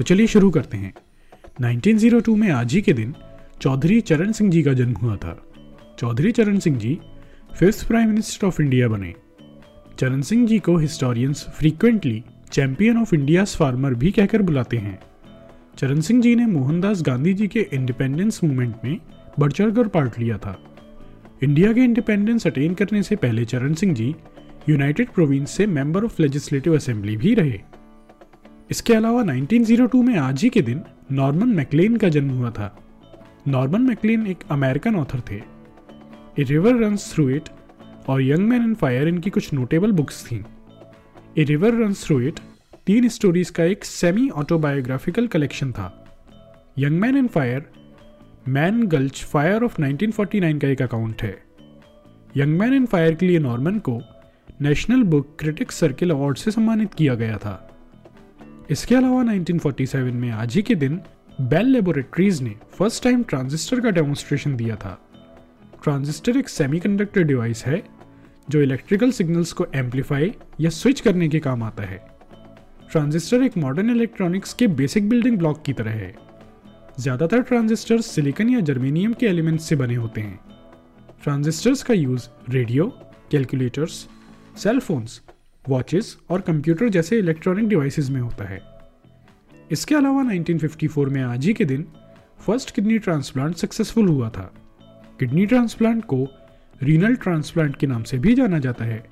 तो चलिए शुरू करते हैं। 1902 में आज ही के दिन चौधरी चरण सिंह जी का जन्म हुआ था। Chaudhary Charan Singh ji fifth prime minister of India बने। चरण सिंह जी को historians frequently champion of India's farmer भी कहकर बुलाते हैं। चरण सिंह जी ने मोहनदास गांधी जी के इंडिपेंडेंस मूवमेंट में बढ़ चढ़कर पार्ट लिया था। इंडिया के इंडिपेंडेंस अटेन करने से पहले चरण सिंह जी यूनाइटेड प्रोविंस से मेंबर ऑफ़ लेजिस्लेटिव असेंबली भी रहे। इसके अलावा 1902 में आज ही के दिन नॉर्मन मैकलेन का जन्म हुआ था। नॉर्मन मैकलेन एक अमेरिकन ऑथर थे। A river run through it और यंग मैन एंड फायर इनकी कुछ नोटेबल बुक्स थीं। A river run through it तीन स्टोरीज का एक सेमी ऑटोबायोग्राफिकल कलेक्शन था। Young man and fire, Mann Gulch fire of 1949 का एक अकाउंट है। यंग मैन एंड फायर के लिए नॉर्मन को national book critics circle award से सम्मानित किया गया था। इसके अलावा 1947 में आज ही के दिन बेल लेबोरेटरीज ने फ़र्स्ट टाइम ट्रांजिस्टर का डेमोन्स्ट्रेशन दिया था। ट्रांजिस्टर एक सेमीकंडक्टर डिवाइस है, जो इलेक्ट्रिकल सिग्नल्स को एम्पलीफाई या स्विच करने के काम आता है। ट्रांजिस्टर एक मॉडर्न इलेक्ट्रॉनिक्स के बेसिक बिल्डिंग ब्लॉक की तरह है। ज़्यादातर ट्रांजिस्टर सिलिकॉन या जर्मेनियम के एलिमेंट्स से बने होते हैं। ट्रांजिस्टर्स का use radio calculators cell phones watches और कंप्यूटर जैसे इलेक्ट्रॉनिक डिवाइसेस में होता है। इसके अलावा 1954 में आज ही के दिन फ़र्स्ट किडनी ट्रांसप्लांट सक्सेसफुल हुआ था। किडनी ट्रांसप्लांट को रीनल ट्रांसप्लांट के नाम से भी जाना जाता है।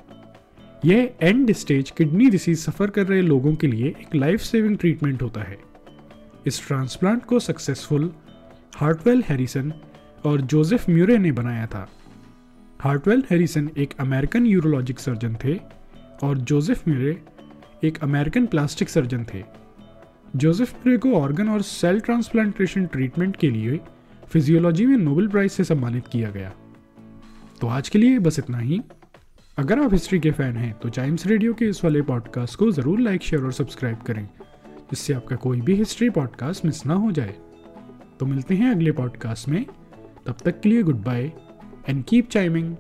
यह end stage kidney disease suffer कर रहे लोगों के लिए एक लाइफ सेविंग ट्रीटमेंट होता है। इस ट्रांसप्लांट को सक्सेसफुल हार्टवेल हैरिसन और जोसेफ म्यूरे ने बनाया था। हार्टवेल हैरिसन एक अमेरिकन यूरोलॉजिक सर्जन थे। और जोसेफ म्यूरे एक अमेरिकन प्लास्टिक सर्जन थे। जोसेफ म्यूरे को ऑर्गन और सेल ट्रांसप्लांटेशन ट्रीटमेंट के लिए फिजियोलॉजी में नोबेल प्राइज से सम्मानित किया गया। तो आज के लिए बस इतना ही। अगर आप हिस्ट्री के फ़ैन हैं तो टाइम्स रेडियो के इस वाले पॉडकास्ट को ज़रूर लाइक शेयर और सब्सक्राइब करें, जिससे आपका कोई भी हिस्ट्री पॉडकास्ट मिस ना हो जाए। तो मिलते हैं अगले पॉडकास्ट में। तब तक के लिए goodbye and keep chiming